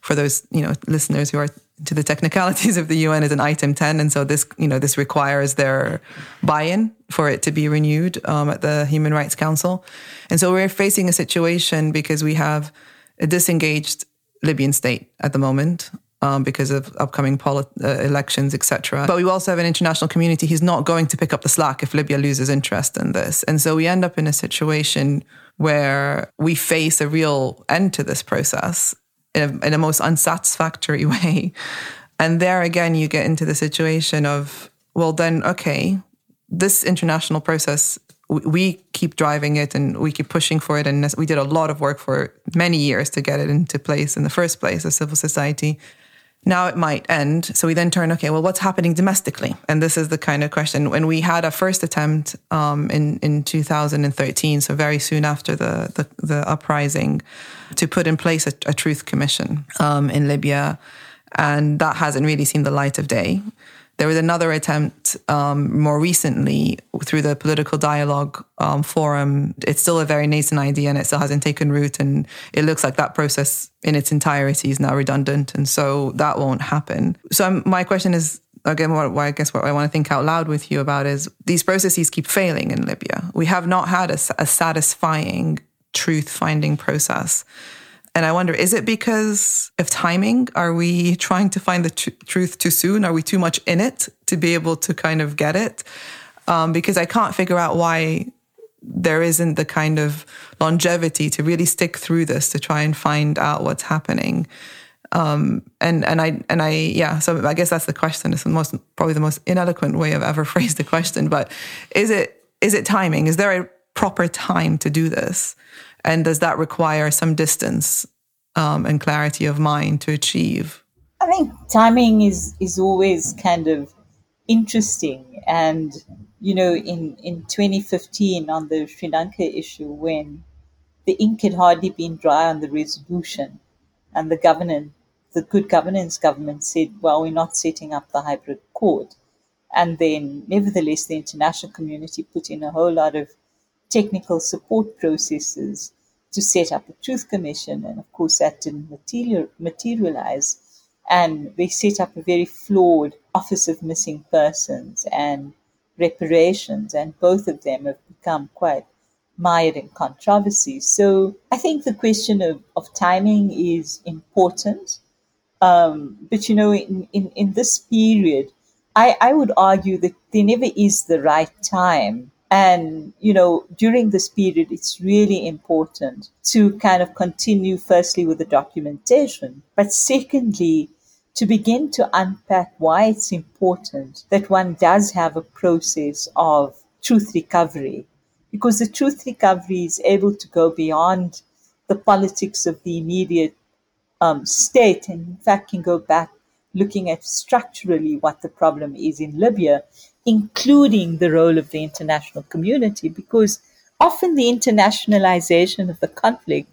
Speaker 1: for those you know listeners who are to the technicalities of the UN is an item 10 and so this you know this requires their buy-in for it to be renewed um, at the Human Rights Council and so we're facing a situation because we have a disengaged Libyan state at the moment um, because of upcoming polit- uh, elections, etc. But we also have an international community who's not going to pick up the slack if Libya loses interest in this. And so we end up in a situation where we face a real end to this process in a, in a most unsatisfactory *laughs* way. And there again, you get into the situation of, well, then, okay, this international process, we keep driving it and we keep pushing for it. And we did a lot of work for many years to get it into place in the first place, as civil society. Now it might end. So we then turn, okay, well, what's happening domestically? And this is the kind of question. When we had our first attempt um, in in 2013, so very soon after the the, the uprising, to put in place a, a truth commission um, in Libya, and that hasn't really seen the light of day. There was another attempt um, more recently through the political dialogue um, forum. It's still a very nascent idea and it still hasn't taken root. And it looks like that process in its entirety is now redundant. And so that won't happen. So I'm, my question is again, what, I guess what I want to think out loud with you about is these processes keep failing in Libya. We have not had a, a satisfying truth finding process. And I wonder, is it because of timing? Are we trying to find the tr- truth too soon? Are we too much in it to be able to kind of get it? Um, because I can't figure out why there isn't the kind of longevity to really stick through this to try and find out what's happening. Um, and and I and I yeah. So I guess that's the question. It's the most probably the most ineloquent way I've ever *laughs* phrased the question. But is it is it timing? Is there a proper time to do this? And does that require some distance um, and clarity of mind to achieve?
Speaker 4: I think timing is is always kind of interesting. And you know, in in 2015 on the Sri Lanka issue, when the ink had hardly been dry on the resolution, and the governance, the good governance government said, "Well, we're not setting up the hybrid court." And then, nevertheless, the international community put in a whole lot of technical support processes to set up a truth commission. And of course, that didn't material, materialize. And they set up a very flawed Office of Missing Persons and reparations, and both of them have become quite mired in controversy. So I think the question of, of timing is important. Um, but you know, in, in, in this period, I, I would argue that there never is the right time and, you know, during this period, it's really important to kind of continue firstly with the documentation, but secondly, to begin to unpack why it's important that one does have a process of truth recovery, because the truth recovery is able to go beyond the politics of the immediate um, state and, in fact, can go back looking at structurally what the problem is in Libya including the role of the international community, because often the internationalization of the conflict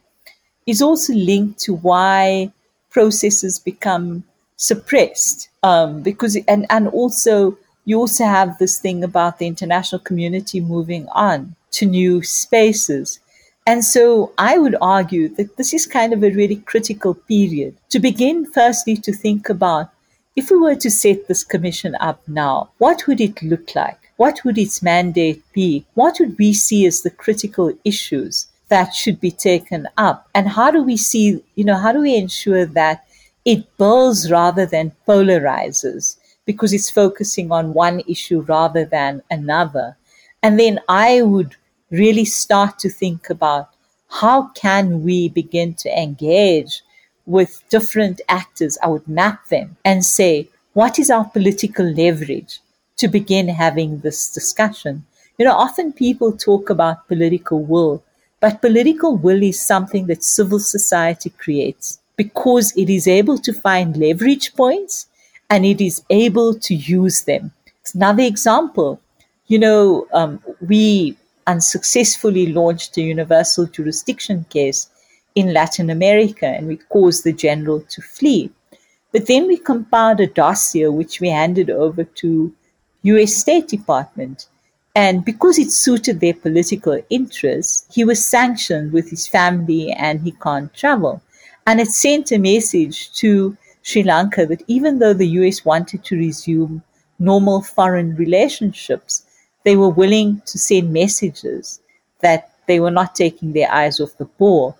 Speaker 4: is also linked to why processes become suppressed. Um, because and and also you also have this thing about the international community moving on to new spaces. And so I would argue that this is kind of a really critical period to begin firstly to think about if we were to set this commission up now, what would it look like? What would its mandate be? What would we see as the critical issues that should be taken up? And how do we see, you know, how do we ensure that it builds rather than polarizes because it's focusing on one issue rather than another? And then I would really start to think about how can we begin to engage with different actors, I would map them and say, what is our political leverage to begin having this discussion? You know, often people talk about political will, but political will is something that civil society creates because it is able to find leverage points and it is able to use them. Another example. You know, um, we unsuccessfully launched a universal jurisdiction case in Latin America and we caused the general to flee. But then we compiled a dossier which we handed over to US State Department. And because it suited their political interests, he was sanctioned with his family and he can't travel. And it sent a message to Sri Lanka that even though the US wanted to resume normal foreign relationships, they were willing to send messages that they were not taking their eyes off the ball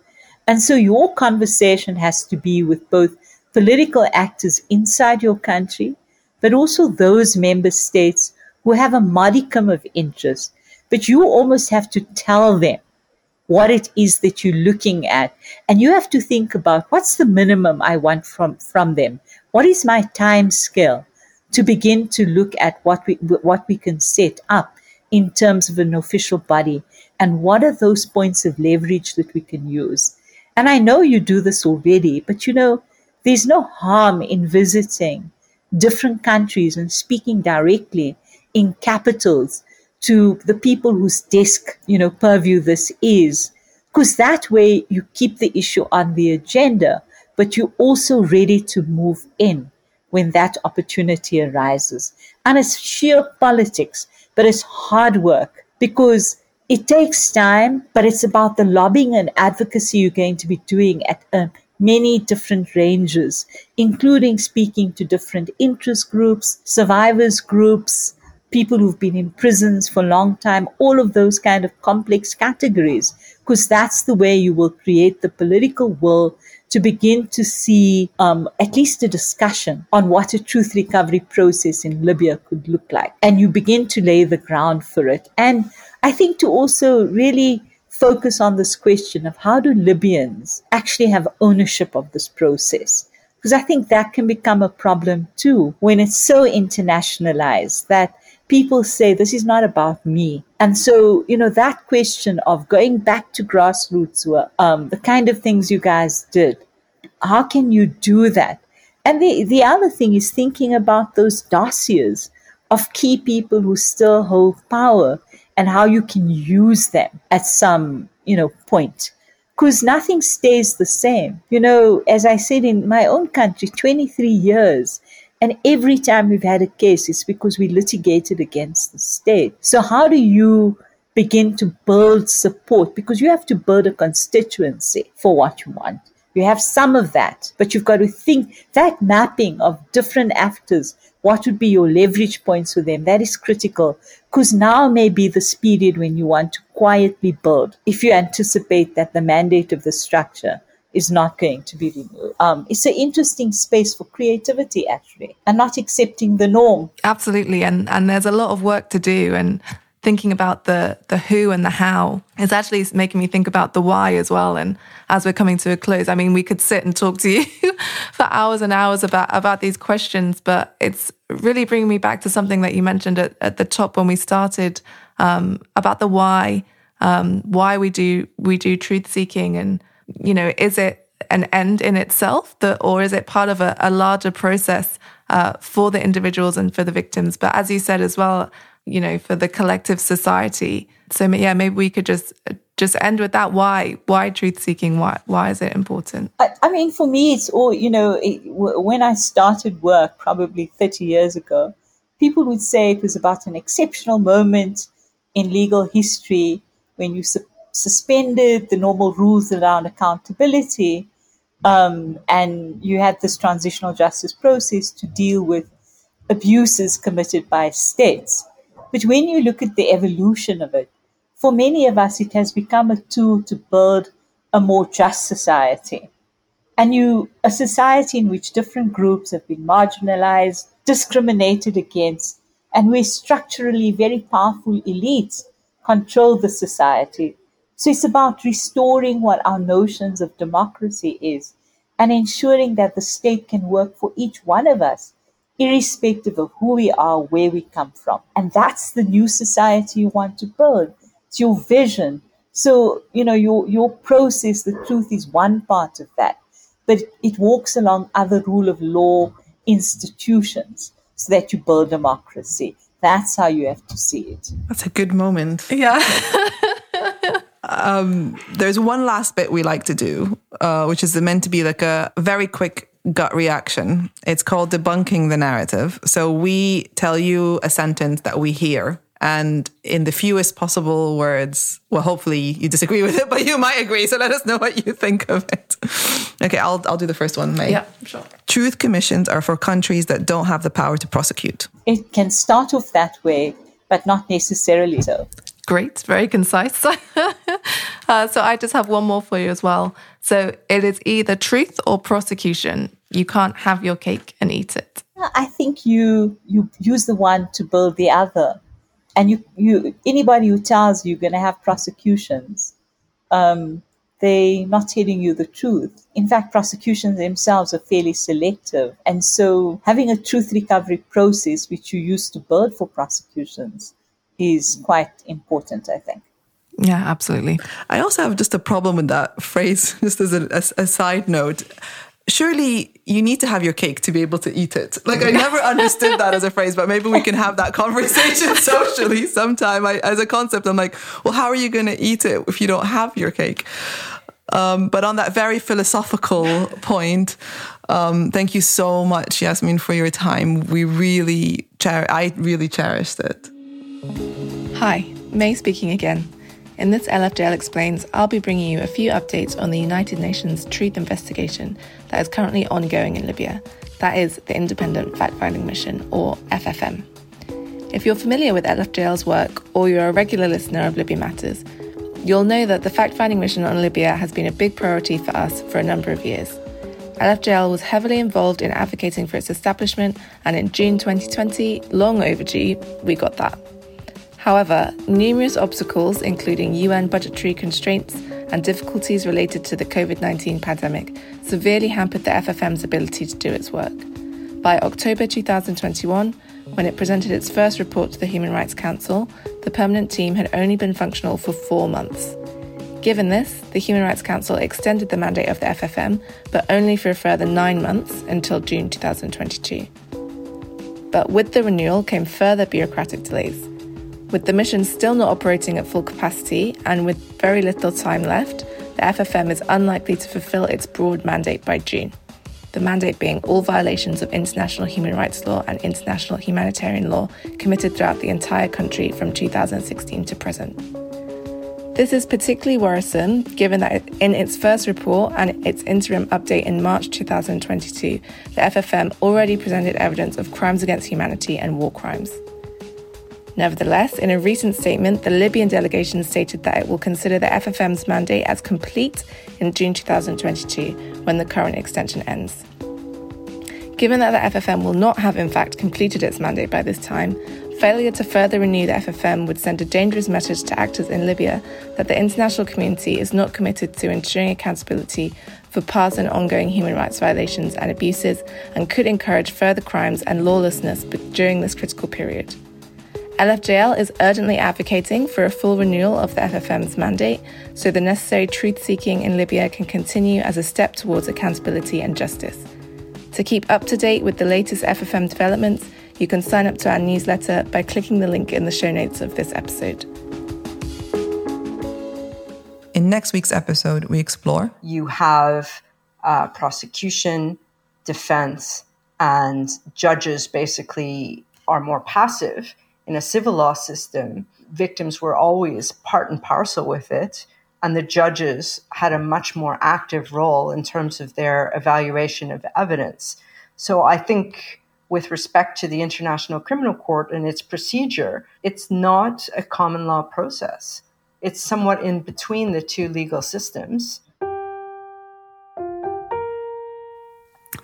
Speaker 4: and so your conversation has to be with both political actors inside your country, but also those member states who have a modicum of interest. But you almost have to tell them what it is that you're looking at. And you have to think about what's the minimum I want from, from them? What is my time scale to begin to look at what we, what we can set up in terms of an official body? And what are those points of leverage that we can use? And I know you do this already, but you know, there's no harm in visiting different countries and speaking directly in capitals to the people whose desk, you know, purview this is. Because that way you keep the issue on the agenda, but you're also ready to move in when that opportunity arises. And it's sheer politics, but it's hard work because it takes time, but it's about the lobbying and advocacy you're going to be doing at uh, many different ranges, including speaking to different interest groups, survivors groups, people who've been in prisons for a long time, all of those kind of complex categories, because that's the way you will create the political will to begin to see um, at least a discussion on what a truth recovery process in Libya could look like. And you begin to lay the ground for it. And I think to also really focus on this question of how do Libyans actually have ownership of this process? Because I think that can become a problem too when it's so internationalized that people say this is not about me. And so, you know, that question of going back to grassroots work, um, the kind of things you guys did, how can you do that? And the, the other thing is thinking about those dossiers of key people who still hold power and how you can use them at some, you know, point. Because nothing stays the same. You know, as I said in my own country, 23 years, and every time we've had a case, it's because we litigated against the state. So how do you begin to build support? Because you have to build a constituency for what you want. You have some of that, but you've got to think that mapping of different actors. What would be your leverage points with them? That is critical because now may be this period when you want to quietly build. If you anticipate that the mandate of the structure is not going to be removed. Um, it's an interesting space for creativity, actually, and not accepting the norm.
Speaker 3: Absolutely, and and there's a lot of work to do, and thinking about the the who and the how is actually making me think about the why as well. And as we're coming to a close, I mean, we could sit and talk to you *laughs* for hours and hours about about these questions, but it's really bringing me back to something that you mentioned at, at the top when we started um, about the why, um, why we do we do truth seeking and you know, is it an end in itself, that, or is it part of a, a larger process uh, for the individuals and for the victims? But as you said as well, you know, for the collective society. So yeah, maybe we could just just end with that. Why? Why truth seeking? Why? Why is it important?
Speaker 4: I, I mean, for me, it's all you know. It, when I started work, probably thirty years ago, people would say it was about an exceptional moment in legal history when you suspended the normal rules around accountability, um, and you had this transitional justice process to deal with abuses committed by states. But when you look at the evolution of it, for many of us, it has become a tool to build a more just society. And you, a society in which different groups have been marginalized, discriminated against, and where structurally very powerful elites control the society so it's about restoring what our notions of democracy is and ensuring that the state can work for each one of us, irrespective of who we are, where we come from. And that's the new society you want to build. It's your vision. So, you know, your, your process, the truth is one part of that, but it walks along other rule of law institutions so that you build democracy. That's how you have to see it.
Speaker 1: That's a good moment.
Speaker 3: Yeah. *laughs*
Speaker 1: um, there's one last bit we like to do, uh, which is meant to be like a very quick gut reaction. It's called debunking the narrative. So we tell you a sentence that we hear. And in the fewest possible words, well, hopefully you disagree *laughs* with it, but you might agree. So let us know what you think of it. Okay, I'll, I'll do the first one, May.
Speaker 3: Yeah, sure.
Speaker 1: Truth commissions are for countries that don't have the power to prosecute.
Speaker 4: It can start off that way, but not necessarily so.
Speaker 3: Great, very concise. *laughs* uh, so I just have one more for you as well. So it is either truth or prosecution. You can't have your cake and eat it.
Speaker 4: I think you you use the one to build the other, and you you anybody who tells you you're going to have prosecutions, um, they not telling you the truth. In fact, prosecutions themselves are fairly selective, and so having a truth recovery process which you use to build for prosecutions is quite important, I think.
Speaker 3: Yeah, absolutely.
Speaker 1: I also have just a problem with that phrase, *laughs* just as a, a, side note. surely you need to have your cake to be able to eat it. Like I never understood that as a phrase, but maybe we can have that conversation *laughs* socially sometime. I, as a concept, I'm like, well, how are you going to eat it if you don't have your cake? Um, but on that very philosophical point, um, thank you so much, Yasmin, for your time. We really, cher- I really cherished it.
Speaker 3: Hi, May speaking again. In this LFJL Explains, I'll be bringing you a few updates on the United Nations truth investigation that is currently ongoing in Libya. That is the Independent Fact Finding Mission, or FFM. If you're familiar with LFJL's work or you're a regular listener of Libya Matters, you'll know that the fact finding mission on Libya has been a big priority for us for a number of years. LFJL was heavily involved in advocating for its establishment, and in June 2020, long overdue, we got that. However, numerous obstacles, including UN budgetary constraints and difficulties related to the COVID 19 pandemic, severely hampered the FFM's ability to do its work. By October 2021, when it presented its first report to the Human Rights Council, the permanent team had only been functional for four months. Given this, the Human Rights Council extended the mandate of the FFM, but only for a further nine months until June 2022. But with the renewal came further bureaucratic delays. With the mission still not operating at full capacity and with very little time left, the FFM is unlikely to fulfill its broad mandate by June. The mandate being all violations of international human rights law and international humanitarian law committed throughout the entire country from 2016 to present. This is particularly worrisome given that in its first report and its interim update in March 2022, the FFM already presented evidence of crimes against humanity and war crimes. Nevertheless, in a recent statement, the Libyan delegation stated that it will consider the FFM's mandate as complete in June 2022 when the current extension ends. Given that the FFM will not have in fact completed its mandate by this time, failure to further renew the FFM would send a dangerous message to actors in Libya that the international community is not committed to ensuring accountability for past and ongoing human rights violations and abuses and could encourage further crimes and lawlessness during this critical period. LFJL is urgently advocating for a full renewal of the FFM's mandate so the necessary truth seeking in Libya can continue as a step towards accountability and justice. To keep up to date with the latest FFM developments, you can sign up to our newsletter by clicking the link in the show notes of this episode.
Speaker 1: In next week's episode, we explore.
Speaker 6: You have uh, prosecution, defense, and judges basically are more passive in a civil law system, victims were always part and parcel with it. And the judges had a much more active role in terms of their evaluation of evidence. So I think, with respect to the International Criminal Court and its procedure, it's not a common law process. It's somewhat in between the two legal systems.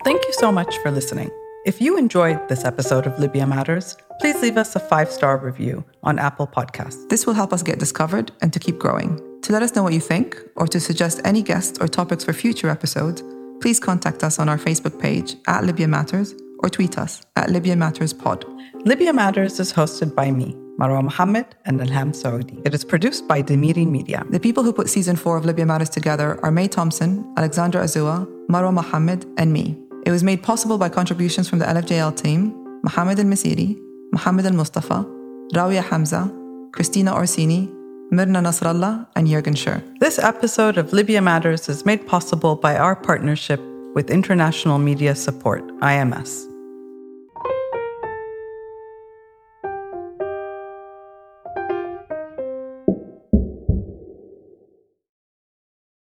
Speaker 2: Thank you so much for listening. If you enjoyed this episode of Libya Matters, please leave us a five star review on Apple Podcasts.
Speaker 1: This will help us get discovered and to keep growing. To let us know what you think or to suggest any guests or topics for future episodes, please contact us on our Facebook page at Libya Matters or tweet us at Libya Matters Pod.
Speaker 2: Libya Matters is hosted by me, Marwa Mohammed and Elham Saudi. It is produced by Demiri Media.
Speaker 1: The people who put season four of Libya Matters together are May Thompson, Alexandra Azua, Marwa Mohammed, and me. It was made possible by contributions from the LFJL team, Mohammed Al Masiri, Mohammed Al Mustafa, Rawia Hamza, Christina Orsini, Mirna Nasrallah, and Jürgen Schur.
Speaker 2: This episode of Libya Matters is made possible by our partnership with International Media Support, IMS.